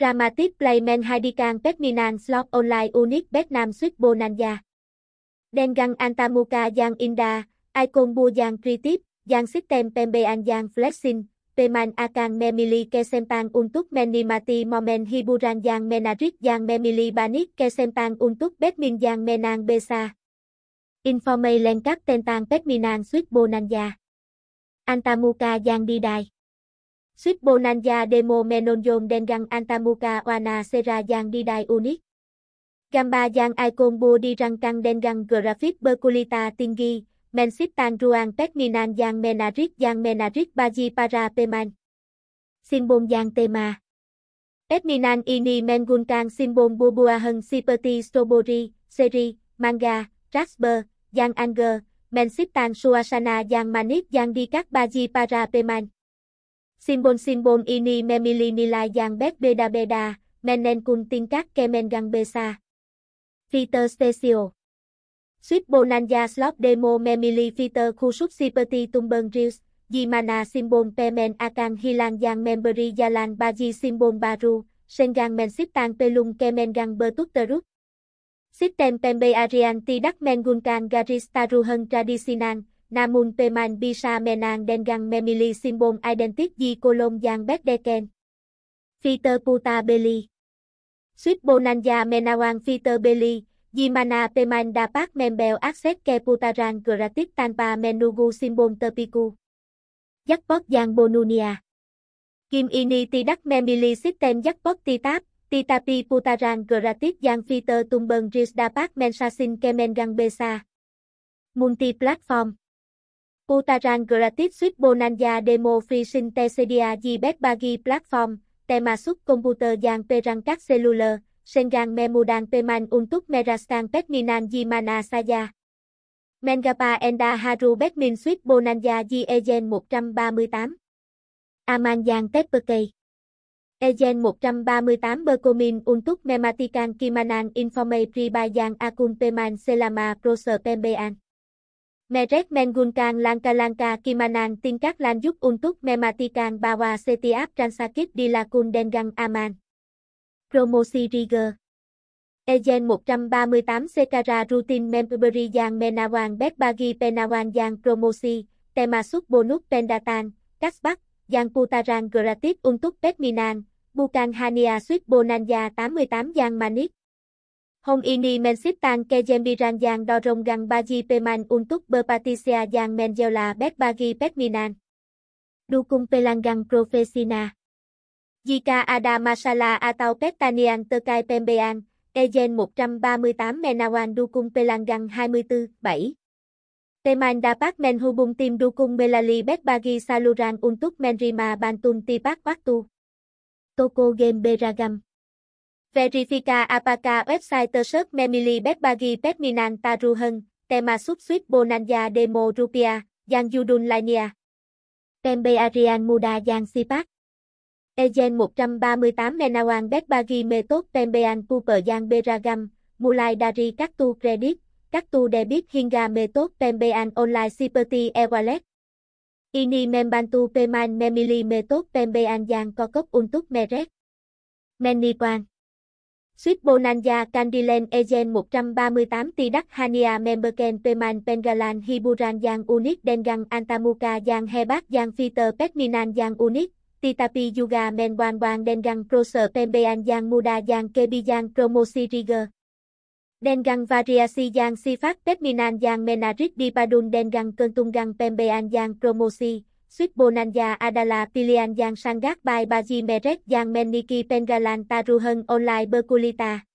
Dramatic Playmen Haidikan Petminan Slot Online Unique Vietnam Suite Bonanza. Dengang Antamuka Yang Inda, Icon Bu Yang Creative, Yang System Pembe An Yang Peman Akan Memili Kesempang Untuk Menimati Momen Hiburan Yang Menarik Yang Memili Banik Kesempang Untuk Betmin Yang Menang Besa. Informe Lengkap Tentang Petminan Suite Bonanza. Antamuka Yang Didai. Suite Bonanza Demo Menonjon Dengang Antamuka Wana Sera Yang Didai Unique. Gamba Yang Icon Bua Di Rangkang Dengang Graphic Berkulita tingi Mensip Tang Ruang Petminan Yang Menarik Yang Menarik Baji Para Peman. Simbon Yang Tema. Petminan Ini Mengunkan Simbon Bubua Hân Siperti Strawberry, Seri, Manga, Rasper, Yang Anger, Mensip Tang Suasana Yang Manik Yang Di Các Baji Para Peman simbol simbol Ini Memili Nila Yang Bet Beda Beda, Menen Kun Tin Các Kemen Gang Besa. Peter Special Sweet Bonanza Slot Demo Memili Peter Khu Sub Sipeti Tumben Reels, Jimana simbol Pemen akang Hilang Yang Memberi Jalan Baji simbol Baru, Sengang Mensiptang Pelung Kemen Kemengang Bertukteruk. System Pembe Arian Tidak Mengunkan Garis Taruhan Tradisinan, Namun Peman Bisa Menang Dengang Memili simbol Identik Di Kolom Yang Bedeken. Peter Puta Beli. Suýt Bonanza Menawang Peter Beli, Jimana Peman Dapak Membel Access Ke Putaran Gratis Tanpa Menugu simbol Terpiku. Jackpot Yang Bonunia. Kim Ini Tidak Memili System Jackpot Titap, Titapi Putaran Gratis Yang Peter Tumbeng Ris Dapak Mensasin Kemengang Besa. Multi-platform. Utarang Gratis Suite Bonanza Demo Free Sin Tesedia Jibet Bagi Platform, Temasuk Computer Giang Yang Các Cellular, Sengang Memudang Peman Untuk Merastang Petminan Jimana Saya. Mengapa Enda Haru Betmin Suite Bonanza Ji Ejen 138. Aman Yang Tepekei. Ejen 138 Berkomin Untuk Mematikan Kimanan Informe Pribayang Akun Peman Selama Proser Pembean. Meret Mengulkan Lankalanka Langka Kimanan Tingkat Lanjuk Untuk Mematikan Bawa Setiap Transakit Dilakun Dengang Aman. Promosi Rigger. Ejen 138 Sekara rutin Memberi Yang Menawan Bet Bagi Penawan Yang Promosi, Temasuk Bonus Pendatan, Kasbak, Yang Putaran Gratis Untuk Petminan, Bukan Hania Suit Bonanza 88 Yang Manik. Hong ini mensiptan kejembiran yang doronggang baji peman untuk berpatisia yang menjela bet bagi petminan. Dukung pelanggang profesina. Jika ada masalah atau pertanian terkait pembean, Ejen 138 Menawan dukung pelanggang 24, 7. Teman dapat menghubung tim dukung melali bet bagi saluran untuk menerima bantuan tiap waktu. Toko game beragam verifica apaca website tersebut memili bagi Petminan Taruhan, tema Subsuit Bonanza Demo Rupia, yang Yudun Lainia. Tembe Arian Muda yang Sipak. Egen 138 Menawan bagi Metot Tembean Puper yang Beragam, Mulai dari Kartu Kredit, Kartu Debit hingga Metot Tembean Online siperti e-wallet. Ini membantu pemain memilih metode tembean yang cocok untuk merek. Menipuan Sweet Bonanza Candyland Egen 138 Tidak Hania Memberken Peman Pengalan Hiburan Yang Unik Dengang Antamuka Yang Hebat Yang Peter Petminan Yang Unik, Titapi juga Menwan Wang Dengang Proser Pembean Yang Muda Yang Kebi Yang Promosi Rigger. Dengang Variasi Yang Sifat Petminan Yang Menarik Dipadun Dengang Kentunggang Pembean Yang Promosi, Suýt Bonanza Adala Pilian yang sangat Bai Baji Meret yang Meniki Pengalan taruhan online Berkulita.